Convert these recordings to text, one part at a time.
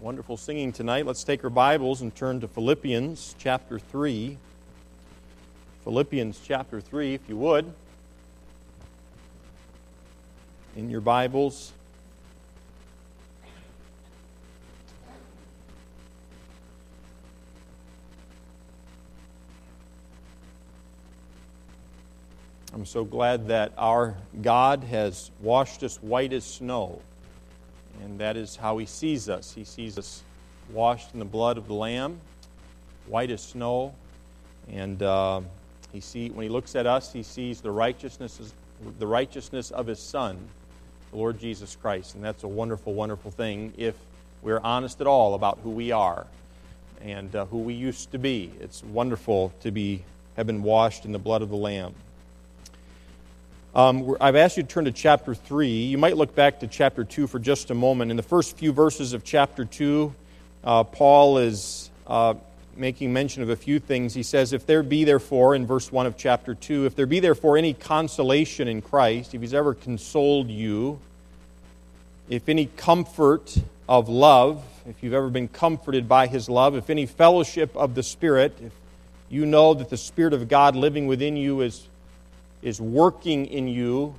Wonderful singing tonight. Let's take our Bibles and turn to Philippians chapter 3. Philippians chapter 3, if you would. In your Bibles. I'm so glad that our God has washed us white as snow and that is how he sees us. He sees us washed in the blood of the Lamb, white as snow, and uh, he see when he looks at us, he sees the righteousness, the righteousness of his Son, the Lord Jesus Christ, and that's a wonderful, wonderful thing if we're honest at all about who we are and uh, who we used to be. It's wonderful to be have been washed in the blood of the Lamb. Um, I've asked you to turn to chapter 3. You might look back to chapter 2 for just a moment. In the first few verses of chapter 2, uh, Paul is uh, making mention of a few things. He says, If there be therefore, in verse 1 of chapter 2, if there be therefore any consolation in Christ, if he's ever consoled you, if any comfort of love, if you've ever been comforted by his love, if any fellowship of the Spirit, if you know that the Spirit of God living within you is is working in you,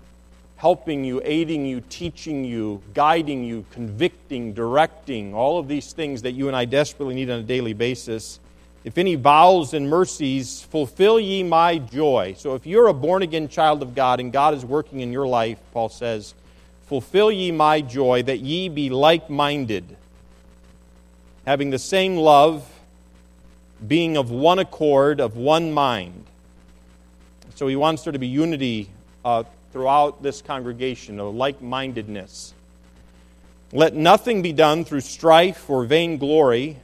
helping you, aiding you, teaching you, guiding you, convicting, directing, all of these things that you and I desperately need on a daily basis. If any vows and mercies, fulfill ye my joy. So if you're a born again child of God and God is working in your life, Paul says, fulfill ye my joy, that ye be like minded, having the same love, being of one accord, of one mind. So he wants there to be unity uh, throughout this congregation, a like mindedness. Let nothing be done through strife or vainglory,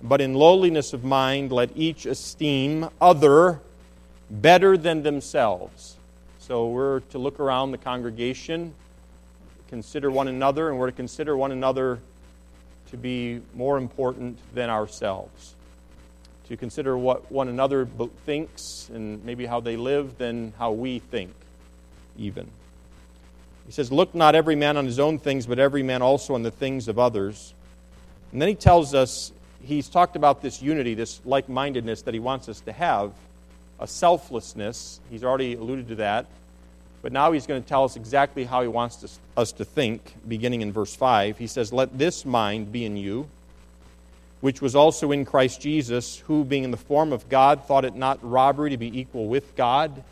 but in lowliness of mind let each esteem other better than themselves. So we're to look around the congregation, consider one another, and we're to consider one another to be more important than ourselves to consider what one another thinks and maybe how they live than how we think, even. He says, Look not every man on his own things, but every man also on the things of others. And then he tells us, he's talked about this unity, this like mindedness that he wants us to have, a selflessness. He's already alluded to that. But now he's going to tell us exactly how he wants us to think, beginning in verse 5. He says, Let this mind be in you which was also in Christ Jesus, who, being in the form of God, thought it not robbery to be equal with God,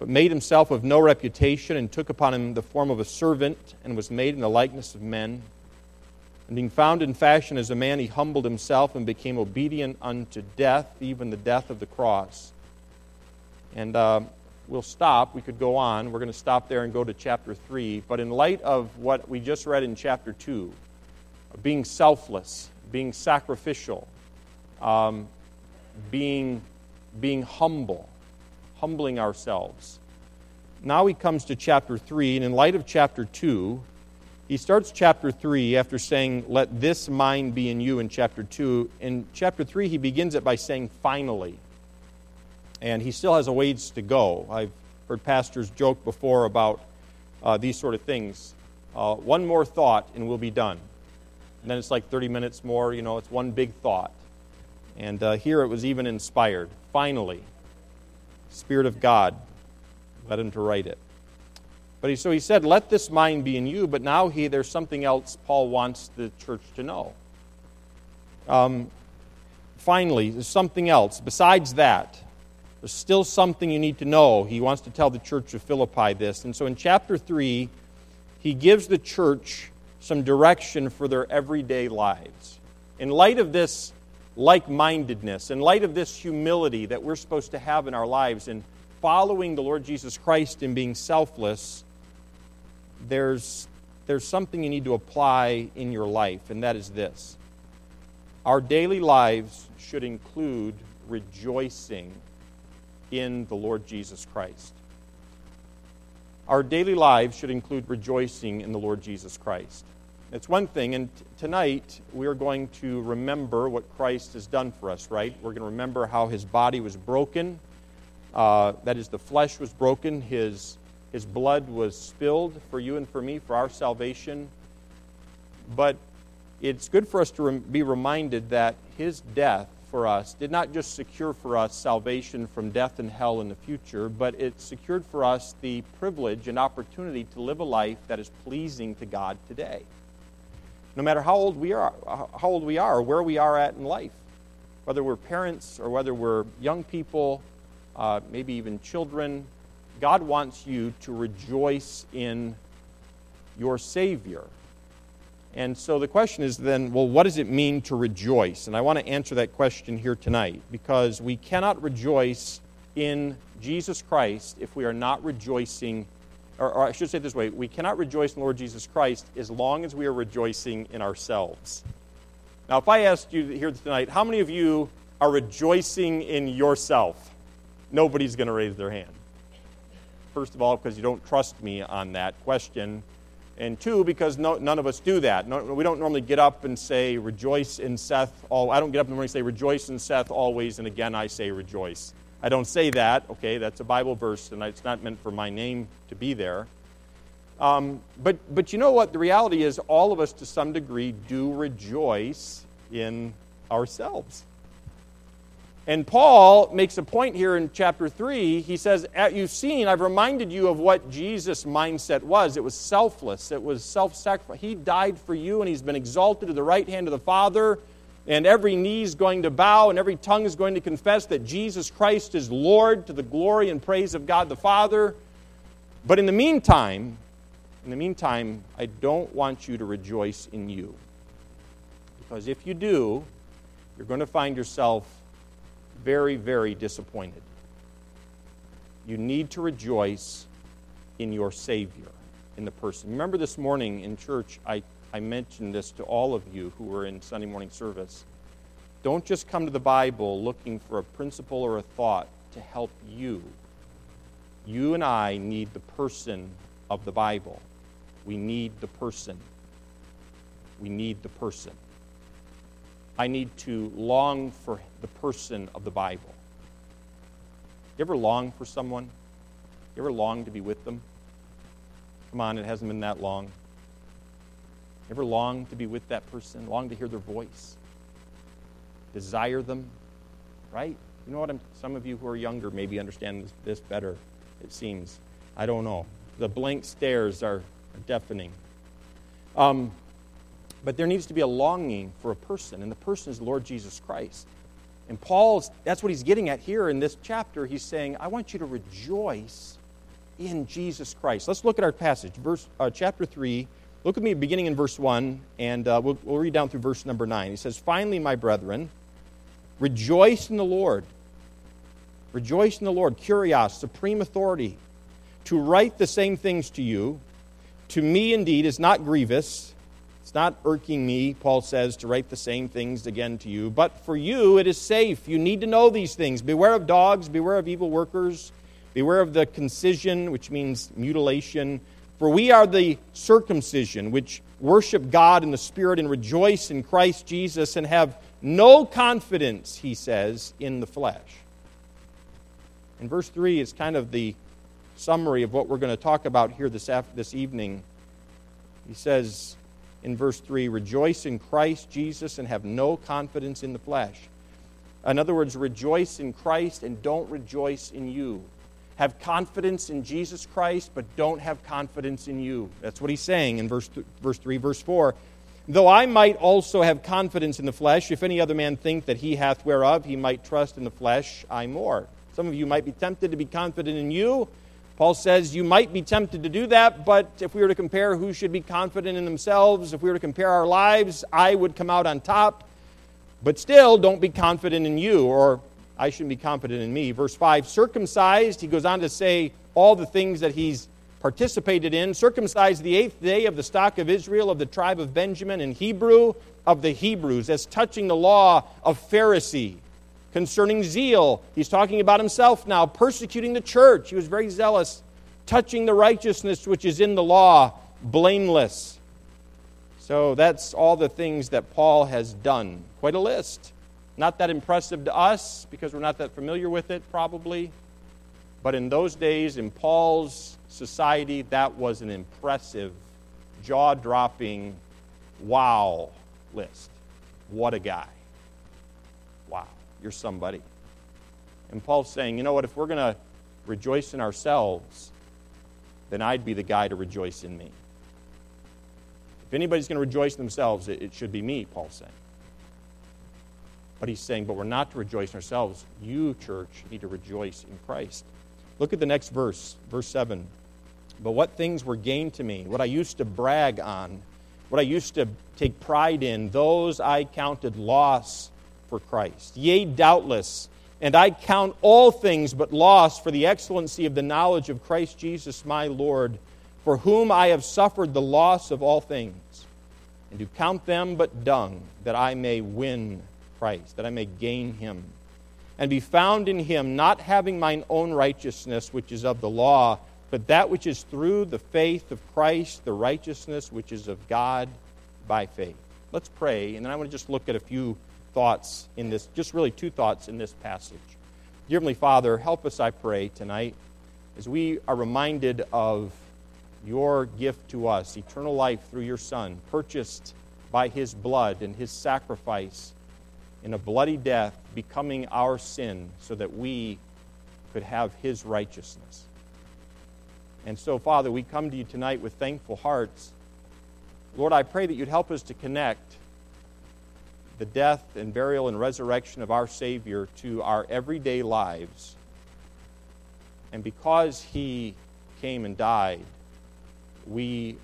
but made himself of no reputation, and took upon him the form of a servant, and was made in the likeness of men. And being found in fashion as a man, he humbled himself and became obedient unto death, even the death of the cross. And uh, we'll stop. We could go on. We're going to stop there and go to chapter 3. But in light of what we just read in chapter 2, being selfless, being sacrificial, um, being, being humble, humbling ourselves. Now he comes to chapter 3, and in light of chapter 2, he starts chapter 3 after saying, Let this mind be in you in chapter 2. In chapter 3, he begins it by saying, Finally. And he still has a ways to go. I've heard pastors joke before about uh, these sort of things. Uh, one more thought, and we'll be done and then it's like 30 minutes more. You know, it's one big thought. And uh, here it was even inspired. Finally, Spirit of God led him to write it. But he, so he said, "Let this mind be in you." But now he, there's something else Paul wants the church to know. Um, finally, there's something else besides that. There's still something you need to know. He wants to tell the church of Philippi this, and so in chapter three, he gives the church some direction for their everyday lives. In light of this like mindedness, in light of this humility that we're supposed to have in our lives, and following the Lord Jesus Christ and being selfless, there's, there's something you need to apply in your life, and that is this. Our daily lives should include rejoicing in the Lord Jesus Christ. Our daily lives should include rejoicing in the Lord Jesus Christ. It's one thing, and t- tonight we are going to remember what Christ has done for us, right? We're going to remember how his body was broken. Uh, that is, the flesh was broken, his, his blood was spilled for you and for me for our salvation. But it's good for us to be reminded that his death for us did not just secure for us salvation from death and hell in the future, but it secured for us the privilege and opportunity to live a life that is pleasing to God today. No matter how old we are, how old we are, where we are at in life, whether we're parents or whether we're young people, uh, maybe even children, God wants you to rejoice in your Savior. And so the question is then, well, what does it mean to rejoice? And I want to answer that question here tonight because we cannot rejoice in Jesus Christ if we are not rejoicing, or, or I should say this way we cannot rejoice in Lord Jesus Christ as long as we are rejoicing in ourselves. Now, if I asked you here tonight, how many of you are rejoicing in yourself? Nobody's going to raise their hand. First of all, because you don't trust me on that question and two, because no, none of us do that. No, we don't normally get up and say, rejoice in Seth. All, I don't get up in the morning and say, rejoice in Seth always, and again I say, rejoice. I don't say that. Okay, that's a Bible verse, and it's not meant for my name to be there. Um, but, but you know what? The reality is, all of us to some degree do rejoice in ourselves. And Paul makes a point here in chapter 3. He says, You've seen, I've reminded you of what Jesus' mindset was. It was selfless, it was self sacrifice. He died for you, and he's been exalted to the right hand of the Father. And every knee is going to bow, and every tongue is going to confess that Jesus Christ is Lord to the glory and praise of God the Father. But in the meantime, in the meantime, I don't want you to rejoice in you. Because if you do, you're going to find yourself very, very disappointed. You need to rejoice in your Savior, in the person. Remember this morning in church, I, I mentioned this to all of you who were in Sunday morning service. Don't just come to the Bible looking for a principle or a thought to help you. You and I need the person of the Bible. We need the person. We need the person. I need to long for the person of the Bible. You ever long for someone? You ever long to be with them? Come on, it hasn't been that long. You ever long to be with that person? Long to hear their voice? Desire them? Right? You know what? I'm, some of you who are younger maybe understand this, this better, it seems. I don't know. The blank stares are, are deafening. Um, but there needs to be a longing for a person, and the person is Lord Jesus Christ. And Paul's, that's what he's getting at here in this chapter. He's saying, I want you to rejoice in Jesus Christ. Let's look at our passage, verse, uh, chapter 3. Look at me beginning in verse 1, and uh, we'll, we'll read down through verse number 9. He says, Finally, my brethren, rejoice in the Lord. Rejoice in the Lord. Kurios, supreme authority. To write the same things to you, to me indeed is not grievous it's not irking me, Paul says, to write the same things again to you, but for you it is safe. You need to know these things. Beware of dogs, beware of evil workers, beware of the concision, which means mutilation. For we are the circumcision, which worship God in the Spirit and rejoice in Christ Jesus and have no confidence, he says, in the flesh. And verse 3 is kind of the summary of what we're going to talk about here this, after, this evening. He says, in verse 3 rejoice in Christ Jesus and have no confidence in the flesh. In other words, rejoice in Christ and don't rejoice in you. Have confidence in Jesus Christ, but don't have confidence in you. That's what he's saying in verse, th- verse 3. Verse 4 Though I might also have confidence in the flesh, if any other man think that he hath whereof he might trust in the flesh, I more. Some of you might be tempted to be confident in you, Paul says you might be tempted to do that, but if we were to compare who should be confident in themselves, if we were to compare our lives, I would come out on top. But still, don't be confident in you, or I shouldn't be confident in me. Verse 5 circumcised, he goes on to say all the things that he's participated in. Circumcised the eighth day of the stock of Israel, of the tribe of Benjamin, and Hebrew of the Hebrews, as touching the law of Pharisee concerning zeal. He's talking about himself now, persecuting the church. He was very zealous, touching the righteousness which is in the law, blameless. So that's all the things that Paul has done. Quite a list. Not that impressive to us because we're not that familiar with it, probably. But in those days, in Paul's society, that was an impressive, jaw dropping, wow list. What a guy. You're somebody. And Paul's saying, you know what, if we're going to rejoice in ourselves, then I'd be the guy to rejoice in me. If anybody's going to rejoice in themselves, it, it should be me, Paul's saying. But he's saying, but we're not to rejoice in ourselves. You, church, need to rejoice in Christ. Look at the next verse, verse 7. But what things were gained to me, what I used to brag on, what I used to take pride in, those I counted loss for Christ. Yea, doubtless, and I count all things but loss for the excellency of the knowledge of Christ Jesus my Lord, for whom I have suffered the loss of all things, and to count them but dung, that I may win Christ, that I may gain him, and be found in him, not having mine own righteousness, which is of the law, but that which is through the faith of Christ, the righteousness which is of God by faith. Let's pray, and then I want to just look at a few thoughts in this, just really two thoughts in this passage. Dear Heavenly Father, help us, I pray, tonight, as we are reminded of your gift to us, eternal life through your Son, purchased by his blood and his sacrifice in a bloody death, becoming our sin so that we could have his righteousness. And so, Father, we come to you tonight with thankful hearts. Lord, I pray that you'd help us to connect the death and burial and resurrection of our Savior to our everyday lives. And because he came and died, we,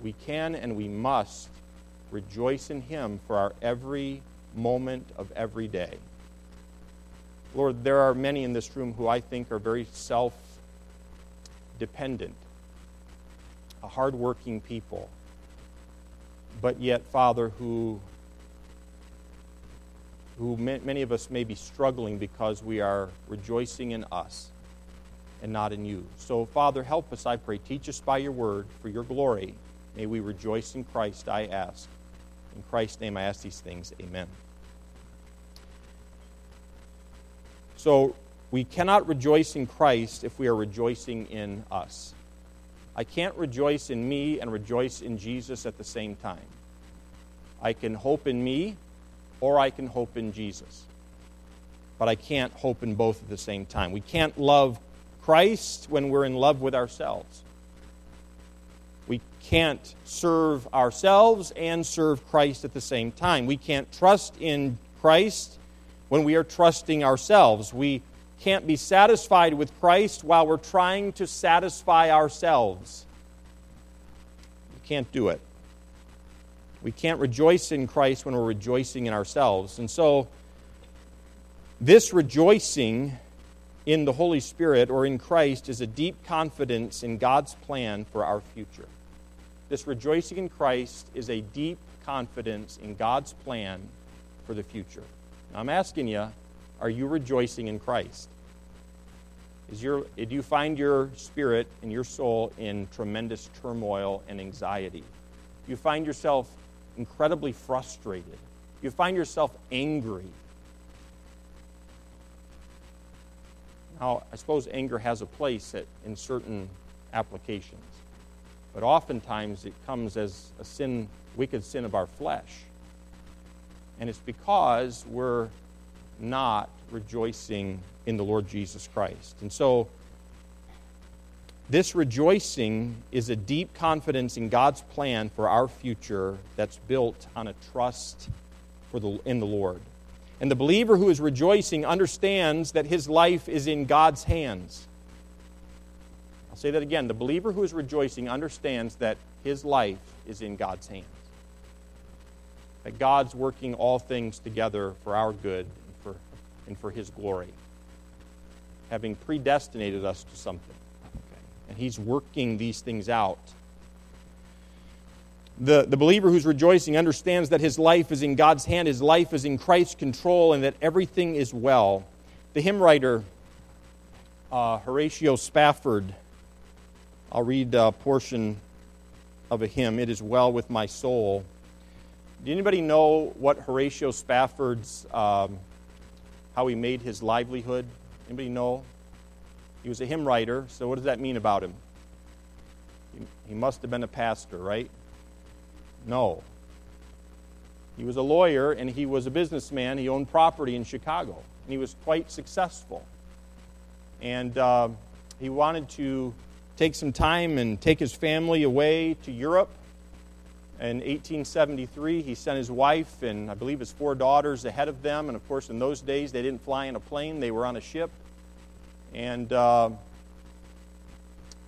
we can and we must rejoice in him for our every moment of every day. Lord, there are many in this room who I think are very self dependent, a hardworking people, but yet, Father, who, who many of us may be struggling because we are rejoicing in us and not in you. So, Father, help us, I pray. Teach us by your word for your glory. May we rejoice in Christ, I ask. In Christ's name, I ask these things. Amen. So, we cannot rejoice in Christ if we are rejoicing in us. I can't rejoice in me and rejoice in Jesus at the same time. I can hope in me or I can hope in Jesus. But I can't hope in both at the same time. We can't love Christ when we're in love with ourselves. We can't serve ourselves and serve Christ at the same time. We can't trust in Christ when we are trusting ourselves. We can't be satisfied with Christ while we're trying to satisfy ourselves. We can't do it. We can't rejoice in Christ when we're rejoicing in ourselves. And so, this rejoicing in the Holy Spirit or in Christ is a deep confidence in God's plan for our future. This rejoicing in Christ is a deep confidence in God's plan for the future. Now, I'm asking you, are you rejoicing in Christ? Is your, do you find your spirit and your soul in tremendous turmoil and anxiety? Do you find yourself incredibly frustrated? You find yourself angry? Now, I suppose anger has a place at, in certain applications, but oftentimes it comes as a sin, wicked sin of our flesh. And it's because we're not rejoicing in the Lord Jesus Christ. And so, this rejoicing is a deep confidence in God's plan for our future that's built on a trust the, in the Lord. And the believer who is rejoicing understands that his life is in God's hands. I'll say that again. The believer who is rejoicing understands that his life is in God's hands. That God's working all things together for our good and for, and for his glory, having predestinated us to something. And he's working these things out the, the believer who's rejoicing understands that his life is in God's hand, his life is in Christ's control, and that everything is well. The hymn writer, uh, Horatio Spafford, I'll read a portion of a hymn, It Is Well With My Soul. Do anybody know what Horatio Spafford's, um, how he made his livelihood? Anybody know? He was a hymn writer, so what does that mean about him? He, must have been a pastor, right? No. He was a lawyer and he was a businessman. He owned property in Chicago, and he was quite successful. And uh, he wanted to take some time and take his family away to Europe. In 1873, he sent his wife and I believe his four daughters ahead of them. And of course, in those days, they didn't fly in a plane, they were on a ship. And uh,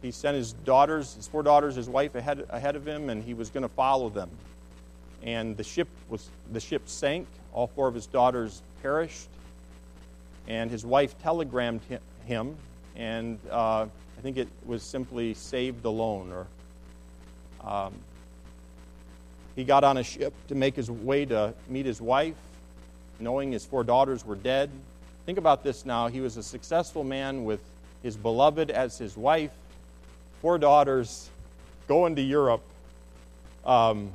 he sent his daughters, his four daughters, his wife ahead, ahead of him, and he was going to follow them. And the ship was the ship sank. All four of his daughters perished, and his wife telegrammed him, and uh, I think it was simply saved alone. Or um, he got on a ship to make his way to meet his wife, knowing his four daughters were dead. Think about this now. He was a successful man with his beloved as his wife four daughters, going to Europe, um,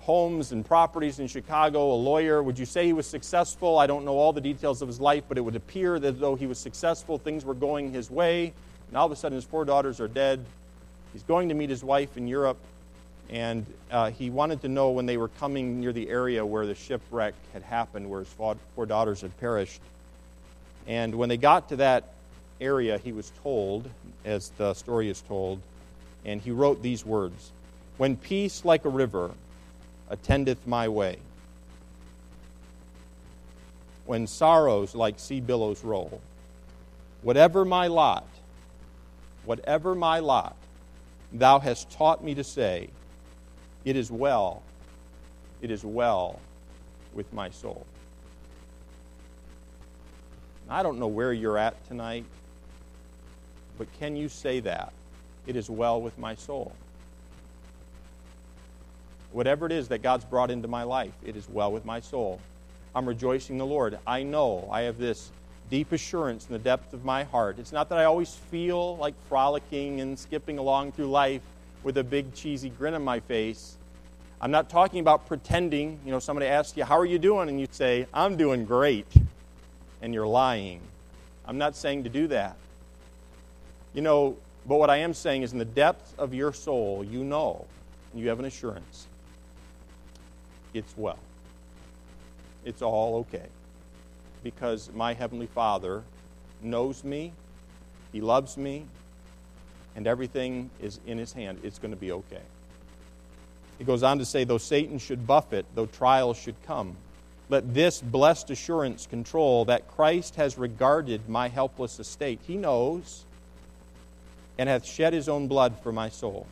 homes and properties in Chicago, a lawyer. Would you say he was successful? I don't know all the details of his life, but it would appear that though he was successful, things were going his way. And all of a sudden, his four daughters are dead. He's going to meet his wife in Europe, and uh, he wanted to know when they were coming near the area where the shipwreck had happened, where his four daughters had perished. And when they got to that area, he was told, as the story is told, and he wrote these words When peace like a river attendeth my way, when sorrows like sea billows roll, whatever my lot, whatever my lot, thou hast taught me to say, It is well, it is well with my soul. I don't know where you're at tonight. But can you say that? It is well with my soul. Whatever it is that God's brought into my life, it is well with my soul. I'm rejoicing in the Lord. I know I have this deep assurance in the depth of my heart. It's not that I always feel like frolicking and skipping along through life with a big cheesy grin on my face. I'm not talking about pretending. You know, somebody asks you, How are you doing? And you say, I'm doing great. And you're lying. I'm not saying to do that. You know, but what I am saying is in the depths of your soul, you know, you have an assurance. It's well. It's all okay. Because my Heavenly Father knows me, He loves me, and everything is in His hand. It's going to be okay. He goes on to say, though Satan should buffet, though trials should come, let this blessed assurance control that Christ has regarded my helpless estate. He knows and hath shed his own blood for my soul.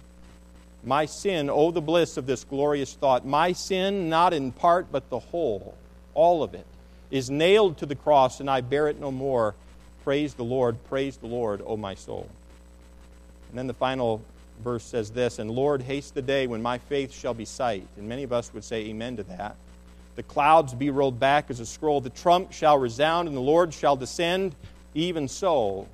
My sin, oh, the bliss of this glorious thought, my sin, not in part, but the whole, all of it, is nailed to the cross, and I bear it no more. Praise the Lord, praise the Lord, O my soul. And then the final verse says this And Lord, haste the day when my faith shall be sight. And many of us would say amen to that. The clouds be rolled back as a scroll, the trump shall resound, and the Lord shall descend. Even so,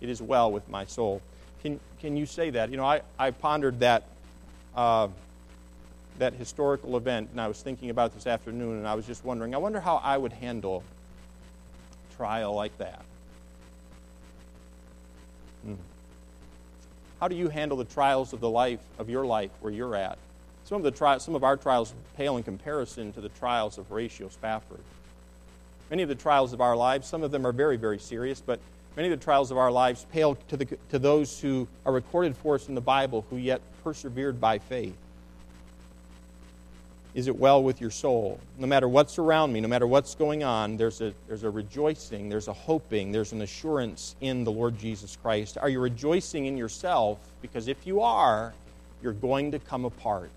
it is well with my soul. Can, can you say that? You know, I, I pondered that, uh, that historical event, and I was thinking about this afternoon, and I was just wondering, I wonder how I would handle trial like that. Hmm. How do you handle the trials of the life of your life where you're at? Some of the tri- some of our trials pale in comparison to the trials of Horatio Spafford. Many of the trials of our lives, some of them are very, very serious, but Many of the trials of our lives pale to, the, to those who are recorded for us in the Bible who yet persevered by faith. Is it well with your soul? No matter what's around me, no matter what's going on, there's a, there's a rejoicing, there's a hoping, there's an assurance in the Lord Jesus Christ. Are you rejoicing in yourself? Because if you are, you're going to come apart.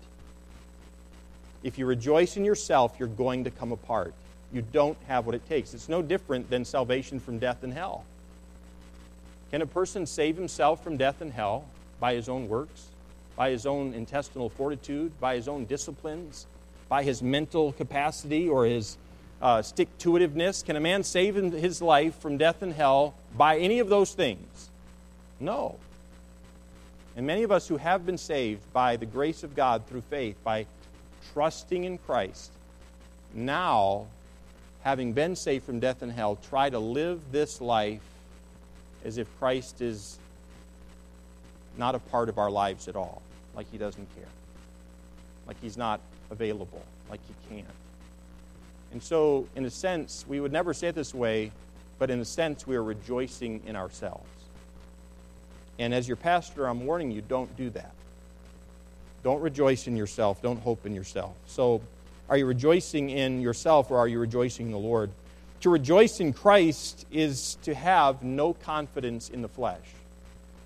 If you rejoice in yourself, you're going to come apart. You don't have what it takes. It's no different than salvation from death and hell. Can a person save himself from death and hell by his own works, by his own intestinal fortitude, by his own disciplines, by his mental capacity or his uh, stick to itiveness? Can a man save his life from death and hell by any of those things? No. And many of us who have been saved by the grace of God through faith, by trusting in Christ, now, having been saved from death and hell, try to live this life as if Christ is not a part of our lives at all, like he doesn't care, like he's not available, like he can't. And so, in a sense, we would never say it this way, but in a sense, we are rejoicing in ourselves. And as your pastor, I'm warning you don't do that. Don't rejoice in yourself. Don't hope in yourself. So, are you rejoicing in yourself or are you rejoicing in the Lord? To rejoice in Christ is to have no confidence in the flesh.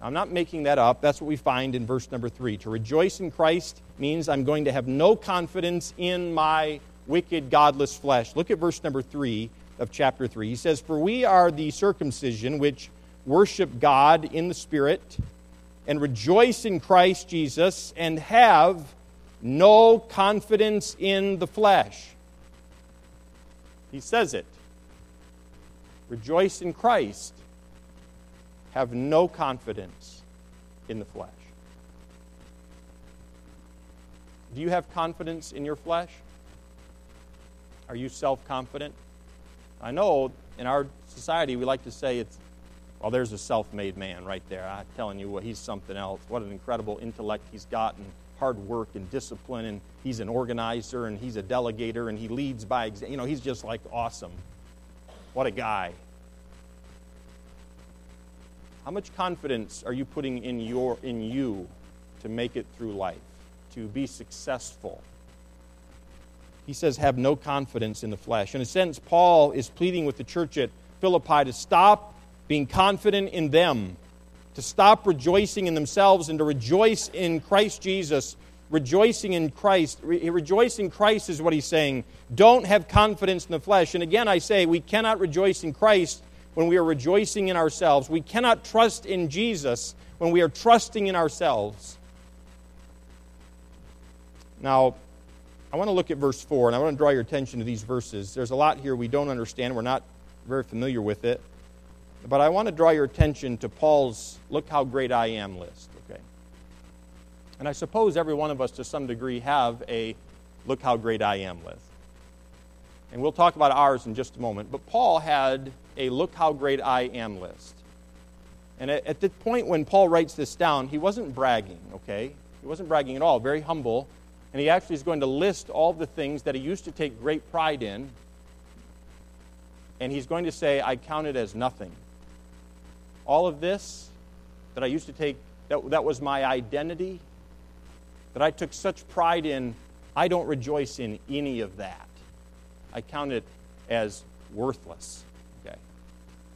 I'm not making that up. That's what we find in verse number three. To rejoice in Christ means I'm going to have no confidence in my wicked, godless flesh. Look at verse number three of chapter three. He says, For we are the circumcision which worship God in the Spirit and rejoice in Christ Jesus and have no confidence in the flesh. He says it. Rejoice in Christ. Have no confidence in the flesh. Do you have confidence in your flesh? Are you self confident? I know in our society we like to say it's, well, there's a self made man right there. I'm telling you what, he's something else. What an incredible intellect he's got and hard work and discipline, and he's an organizer and he's a delegator and he leads by example. You know, he's just like awesome. What a guy. How much confidence are you putting in, your, in you to make it through life, to be successful? He says, have no confidence in the flesh. In a sense, Paul is pleading with the church at Philippi to stop being confident in them, to stop rejoicing in themselves, and to rejoice in Christ Jesus. Rejoicing in Christ. Re- in Christ is what he's saying. Don't have confidence in the flesh. And again, I say, we cannot rejoice in Christ when we are rejoicing in ourselves. We cannot trust in Jesus when we are trusting in ourselves. Now, I want to look at verse 4, and I want to draw your attention to these verses. There's a lot here we don't understand. We're not very familiar with it. But I want to draw your attention to Paul's look how great I am list, okay? And I suppose every one of us to some degree have a look how great I am list. And we'll talk about ours in just a moment. But Paul had a look how great I am list. And at, at the point when Paul writes this down, he wasn't bragging, okay? He wasn't bragging at all, very humble and he actually is going to list all the things that he used to take great pride in. And he's going to say, I count it as nothing. All of this that I used to take, that, that was my identity, that I took such pride in, I don't rejoice in any of that. I count it as worthless. Okay.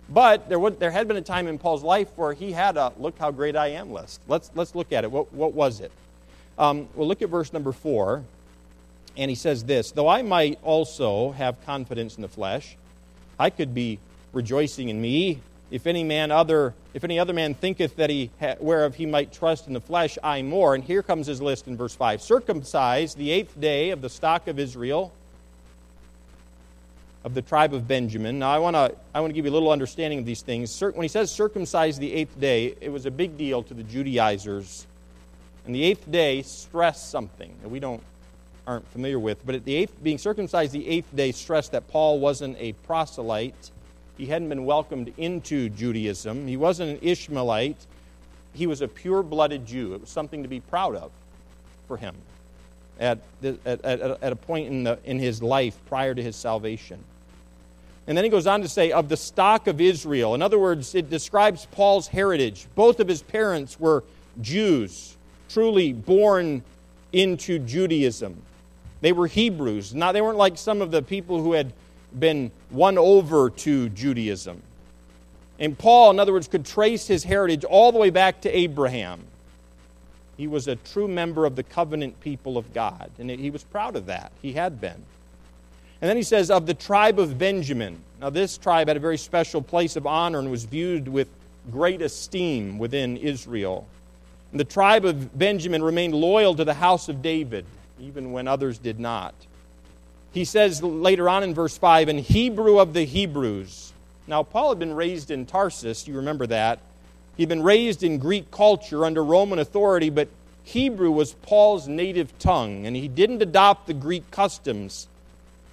But there, would, there had been a time in Paul's life where he had a look how great I am list. Let's, let's look at it. What, what was it? Um, well, look at verse number four. And he says this Though I might also have confidence in the flesh, I could be rejoicing in me. If any man other, if any other man thinketh that he ha- whereof he might trust in the flesh, I more. And here comes his list in verse five: circumcised the eighth day of the stock of Israel, of the tribe of Benjamin. Now I want to I want to give you a little understanding of these things. When he says circumcised the eighth day, it was a big deal to the Judaizers and the eighth day stressed something that we don't aren't familiar with. But at the eighth, being circumcised the eighth day stressed that Paul wasn't a proselyte. He hadn't been welcomed into Judaism. He wasn't an Ishmaelite. He was a pure blooded Jew. It was something to be proud of for him at, at, at, at a point in, the, in his life prior to his salvation. And then he goes on to say, of the stock of Israel. In other words, it describes Paul's heritage. Both of his parents were Jews truly born into Judaism. They were Hebrews. Now, they weren't like some of the people who had been won over to Judaism. And Paul, in other words, could trace his heritage all the way back to Abraham. He was a true member of the covenant people of God, and he was proud of that. He had been. And then he says, of the tribe of Benjamin. Now, this tribe had a very special place of honor and was viewed with great esteem within Israel. And the tribe of Benjamin remained loyal to the house of David, even when others did not. He says later on in verse 5, "In Hebrew of the Hebrews. Now, Paul had been raised in Tarsus, you remember that. He'd been raised in Greek culture under Roman authority, but Hebrew was Paul's native tongue, and he didn't adopt the Greek customs.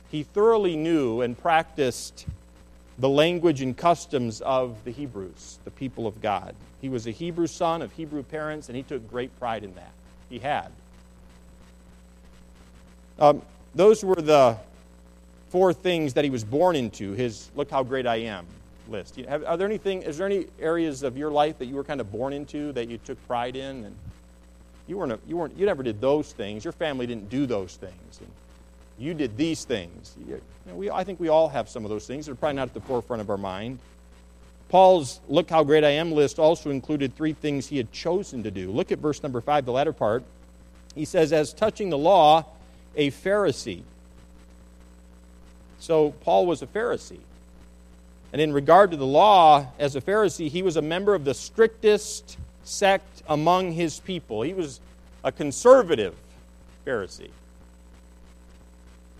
He thoroughly knew and practiced the language and customs of the Hebrews, the people of God. He was a Hebrew son of Hebrew parents, and he took great pride in that. He had. Um, those were the four things that he was born into, his look how great I am list. Have, are there anything, is there any areas of your life that you were kind of born into that you took pride in? And you weren't, a, you weren't, you never did those things. Your family didn't do those things. And you did these things. You know, we, I think we all have some of those things. They're probably not at the forefront of our mind. Paul's look how great I am list also included three things he had chosen to do. Look at verse number five, the latter part. He says, As touching the law, a Pharisee. So Paul was a Pharisee. And in regard to the law, as a Pharisee, he was a member of the strictest sect among his people. He was a conservative Pharisee.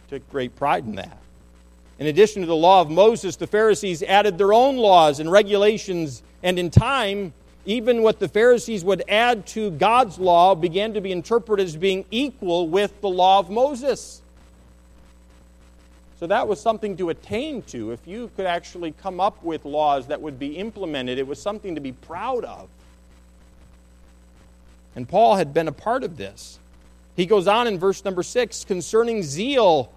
Took great pride in that. In addition to the law of Moses, the Pharisees added their own laws and regulations, and in time, even what the Pharisees would add to God's law began to be interpreted as being equal with the law of Moses. So that was something to attain to. If you could actually come up with laws that would be implemented, it was something to be proud of. And Paul had been a part of this. He goes on in verse number six concerning zeal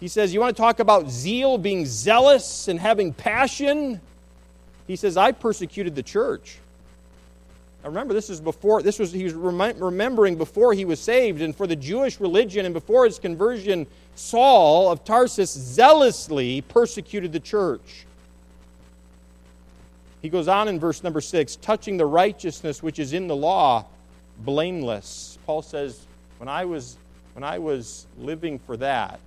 he says, You want to talk about zeal, being zealous and having passion? He says, I persecuted the church. Remember, this is before, this was, he was remembering before he was saved, and for the Jewish religion and before his conversion, Saul of Tarsus zealously persecuted the church. He goes on in verse number six, touching the righteousness which is in the law, blameless. Paul says, when I was, when I was living for that,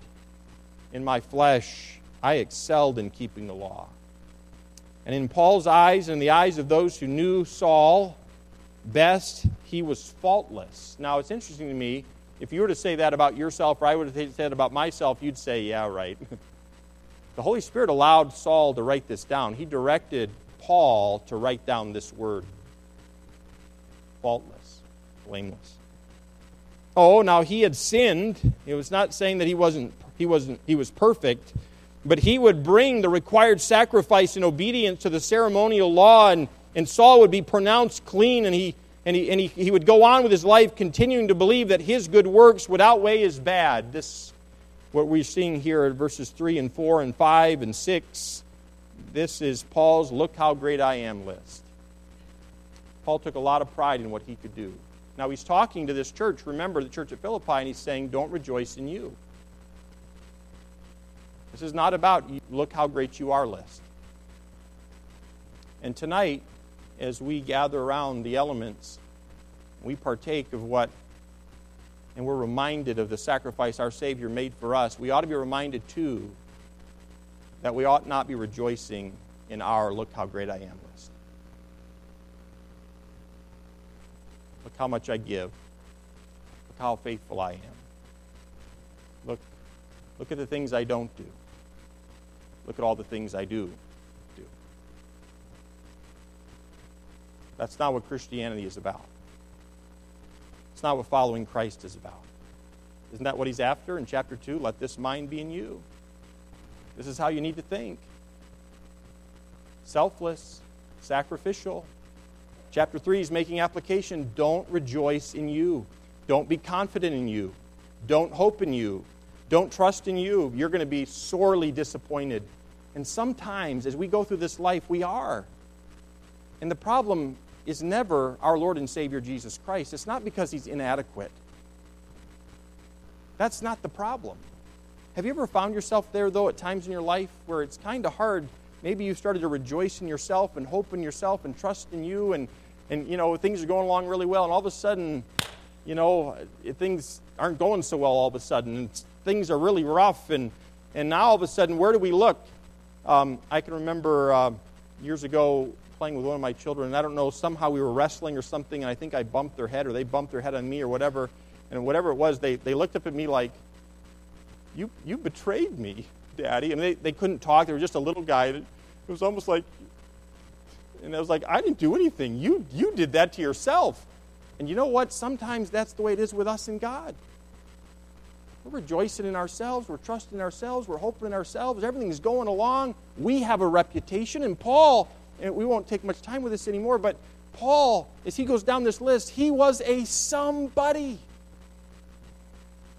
in my flesh, I excelled in keeping the law. And in Paul's eyes and in the eyes of those who knew Saul best, he was faultless. Now, it's interesting to me, if you were to say that about yourself, or I would have said about myself, you'd say, yeah, right. the Holy Spirit allowed Saul to write this down. He directed Paul to write down this word faultless, blameless. Oh, now he had sinned. It was not saying that he wasn't he wasn't he was perfect, but he would bring the required sacrifice in obedience to the ceremonial law, and, and Saul would be pronounced clean, and he and, he, and he, he would go on with his life continuing to believe that his good works would outweigh his bad. This what we're seeing here at verses 3 and 4 and 5 and 6. This is Paul's look how great I am list. Paul took a lot of pride in what he could do. Now he's talking to this church, remember the church at Philippi, and he's saying, Don't rejoice in you. This is not about look how great you are list. And tonight, as we gather around the elements, we partake of what, and we're reminded of the sacrifice our Savior made for us, we ought to be reminded too that we ought not be rejoicing in our look how great I am list. Look how much I give. Look how faithful I am. Look, look at the things I don't do. Look at all the things I do. That's not what Christianity is about. It's not what following Christ is about. Isn't that what he's after in chapter 2? Let this mind be in you. This is how you need to think selfless, sacrificial. Chapter 3 is making application. Don't rejoice in you. Don't be confident in you. Don't hope in you. Don't trust in you. You're going to be sorely disappointed and sometimes, as we go through this life, we are. And the problem is never our Lord and Savior Jesus Christ. It's not because he's inadequate. That's not the problem. Have you ever found yourself there, though, at times in your life where it's kind of hard? Maybe you started to rejoice in yourself and hope in yourself and trust in you, and, and you know, things are going along really well, and all of a sudden, you know, things aren't going so well all of a sudden, and things are really rough, and, and now all of a sudden, where do we look? Um, I can remember uh, years ago playing with one of my children, and I don't know, somehow we were wrestling or something, and I think I bumped their head or they bumped their head on me or whatever. And whatever it was, they, they looked up at me like, you, you betrayed me, Daddy. And they, they couldn't talk. They were just a little guy. It was almost like, and I was like, I didn't do anything. You, you did that to yourself. And you know what? Sometimes that's the way it is with us and God. We're rejoicing in ourselves. We're trusting ourselves. We're hoping in ourselves. Everything's going along. We have a reputation. And Paul, and we won't take much time with this anymore, but Paul, as he goes down this list, he was a somebody.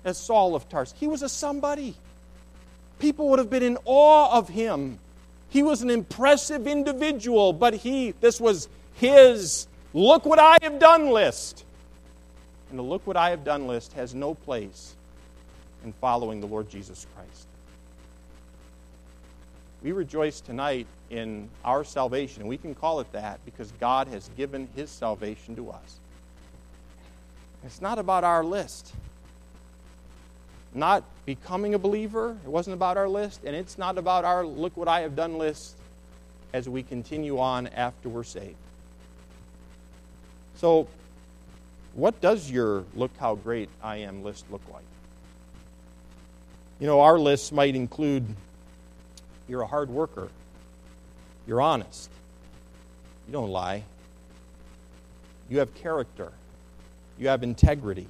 As Saul of Tarsus, he was a somebody. People would have been in awe of him. He was an impressive individual, but he, this was his look what I have done list. And the look what I have done list has no place in following the Lord Jesus Christ. We rejoice tonight in our salvation. We can call it that because God has given his salvation to us. It's not about our list. Not becoming a believer, it wasn't about our list, and it's not about our look what I have done list as we continue on after we're saved. So, what does your look how great I am list look like? You know, our lists might include you're a hard worker, you're honest, you don't lie, you have character, you have integrity.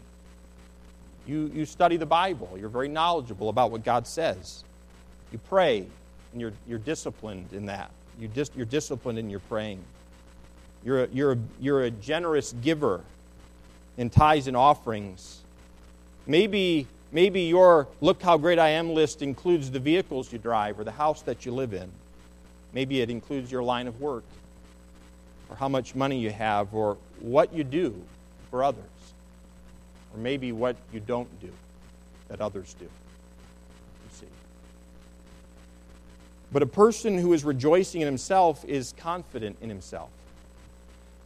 You, you study the Bible. You're very knowledgeable about what God says. You pray, and you're, you're disciplined in that. You dis, you're disciplined in your praying. You're a, you're, a, you're a generous giver in tithes and offerings. Maybe, maybe your look how great I am list includes the vehicles you drive or the house that you live in. Maybe it includes your line of work or how much money you have or what you do for others or maybe what you don't do that others do. You see. But a person who is rejoicing in himself is confident in himself.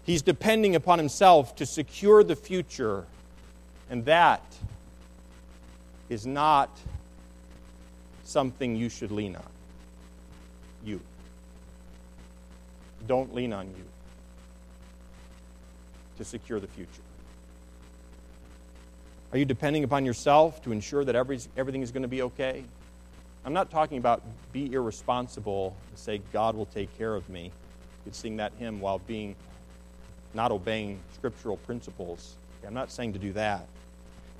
He's depending upon himself to secure the future, and that is not something you should lean on. You. Don't lean on you to secure the future. Are you depending upon yourself to ensure that every, everything is going to be okay? I'm not talking about be irresponsible and say, God will take care of me. You could sing that hymn while being not obeying scriptural principles. I'm not saying to do that.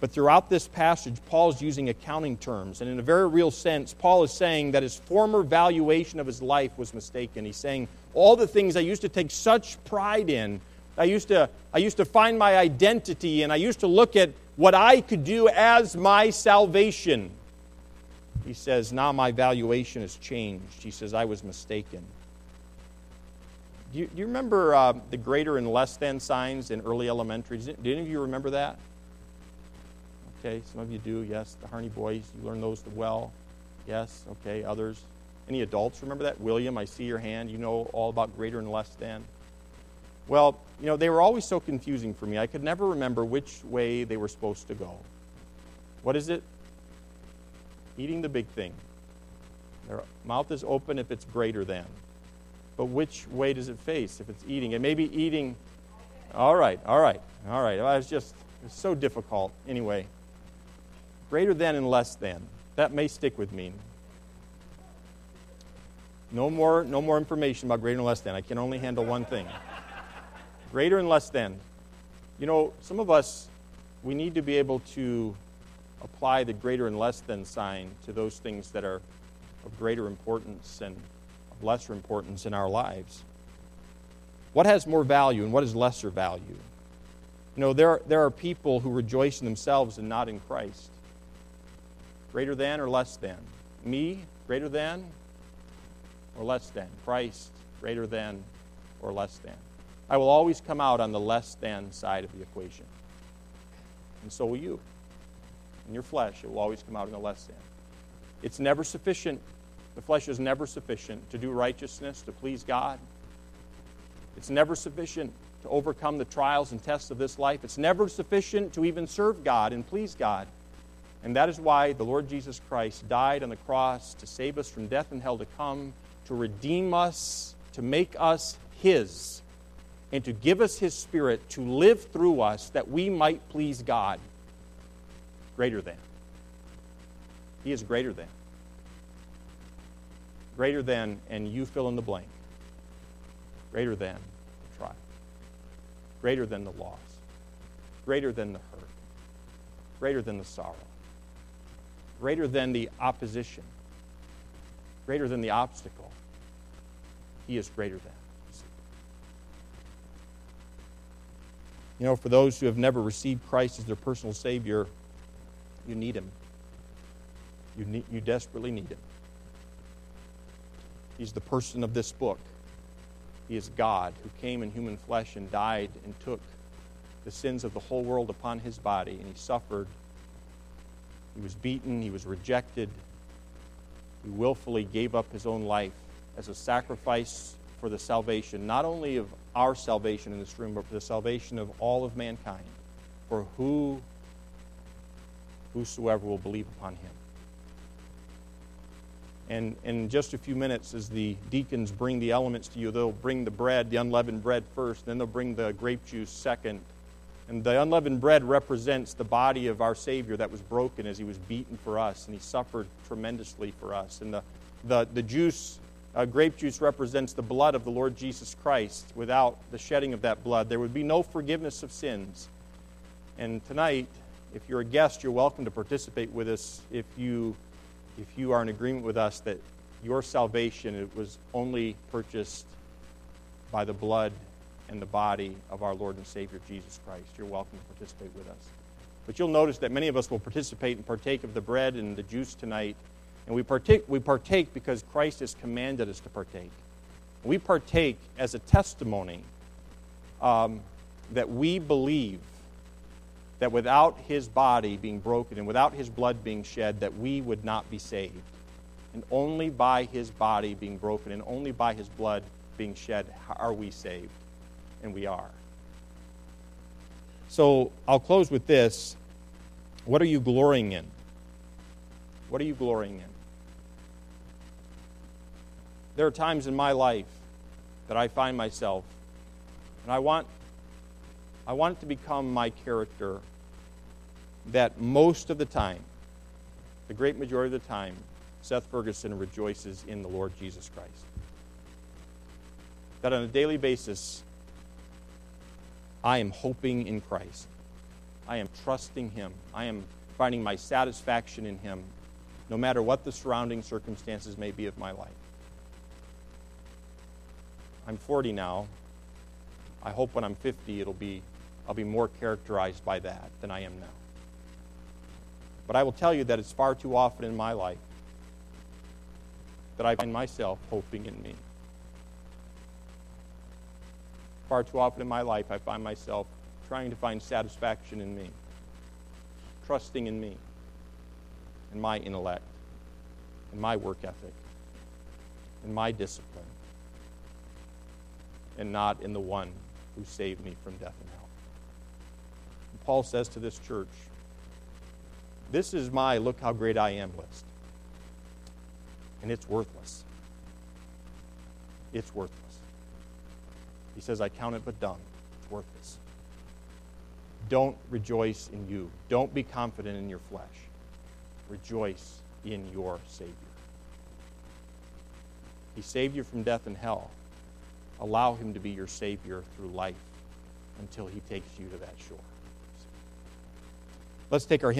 But throughout this passage, Paul is using accounting terms. And in a very real sense, Paul is saying that his former valuation of his life was mistaken. He's saying, all the things I used to take such pride in, I used to, I used to find my identity, and I used to look at what I could do as my salvation. He says, Now my valuation has changed. He says, I was mistaken. Do you, do you remember uh, the greater and less than signs in early elementary? Did any of you remember that? Okay, some of you do. Yes, the Harney boys, you learn those well. Yes, okay, others. Any adults remember that? William, I see your hand. You know all about greater and less than. Well, you know, they were always so confusing for me. I could never remember which way they were supposed to go. What is it? Eating the big thing. Their mouth is open if it's greater than. But which way does it face if it's eating? It may be eating. All right, all right, all right. Well, it's just it's so difficult. Anyway, greater than and less than. That may stick with me. No more, no more information about greater and less than. I can only handle one thing. Greater and less than. You know, some of us, we need to be able to apply the greater and less than sign to those things that are of greater importance and of lesser importance in our lives. What has more value and what is lesser value? You know, there, there are people who rejoice in themselves and not in Christ. Greater than or less than? Me, greater than or less than? Christ, greater than or less than? I will always come out on the less than side of the equation. And so will you. In your flesh, it will always come out in the less than. It's never sufficient. The flesh is never sufficient to do righteousness, to please God. It's never sufficient to overcome the trials and tests of this life. It's never sufficient to even serve God and please God. And that is why the Lord Jesus Christ died on the cross to save us from death and hell to come, to redeem us, to make us His and to give us His Spirit to live through us that we might please God. Greater than. He is greater than. Greater than, and you fill in the blank. Greater than the trial. Greater than the loss. Greater than the hurt. Greater than the sorrow. Greater than the opposition. Greater than the obstacle. He is greater than. You know, for those who have never received Christ as their personal Savior, you need Him. You, need, you desperately need Him. He's the person of this book. He is God who came in human flesh and died and took the sins of the whole world upon his body, and he suffered. He was beaten, he was rejected. He willfully gave up his own life as a sacrifice for the salvation, not only of our salvation in this room, but for the salvation of all of mankind, for who whosoever will believe upon him. And in just a few minutes, as the deacons bring the elements to you, they'll bring the bread, the unleavened bread first, then they'll bring the grape juice second. And the unleavened bread represents the body of our Savior that was broken as he was beaten for us, and he suffered tremendously for us. And the, the, the juice, uh, grape juice, represents the blood of the Lord Jesus Christ. Without the shedding of that blood, there would be no forgiveness of sins. And tonight, if you're a guest, you're welcome to participate with us if you if you are in agreement with us that your salvation it was only purchased by the blood and the body of our Lord and Savior Jesus Christ, you're welcome to participate with us. But you'll notice that many of us will participate and partake of the bread and the juice tonight. And we partake, we partake because Christ has commanded us to partake. We partake as a testimony um, that we believe that without his body being broken and without his blood being shed, that we would not be saved. And only by his body being broken and only by his blood being shed are we saved. And we are. So I'll close with this. What are you glorying in? What are you glorying in? There are times in my life that I find myself, and I want I want it to become my character that most of the time, the great majority of the time, Seth Ferguson rejoices in the Lord Jesus Christ. That on a daily basis, I am hoping in Christ. I am trusting Him. I am finding my satisfaction in Him, no matter what the surrounding circumstances may be of my life. I'm 40 now. I hope when I'm 50 it'll be I'll be more characterized by that than I am now. But I will tell you that it's far too often in my life that I find myself hoping in me. Far too often in my life, I find myself trying to find satisfaction in me, trusting in me, in my intellect, in my work ethic, in my discipline, and not in the one who saved me from death and hell. Paul says to this church, This is my look how great I am list. And it's worthless. It's worthless. He says, I count it but dung. It's worthless. Don't rejoice in you. Don't be confident in your flesh. Rejoice in your Savior. He saved you from death and hell. Allow him to be your Savior through life until he takes you to that shore. Let's take our